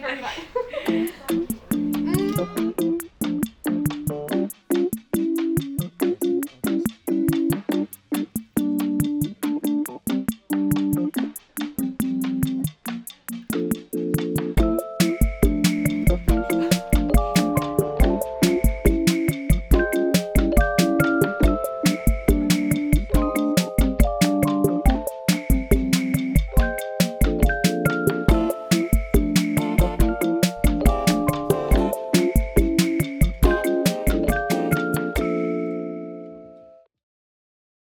very much.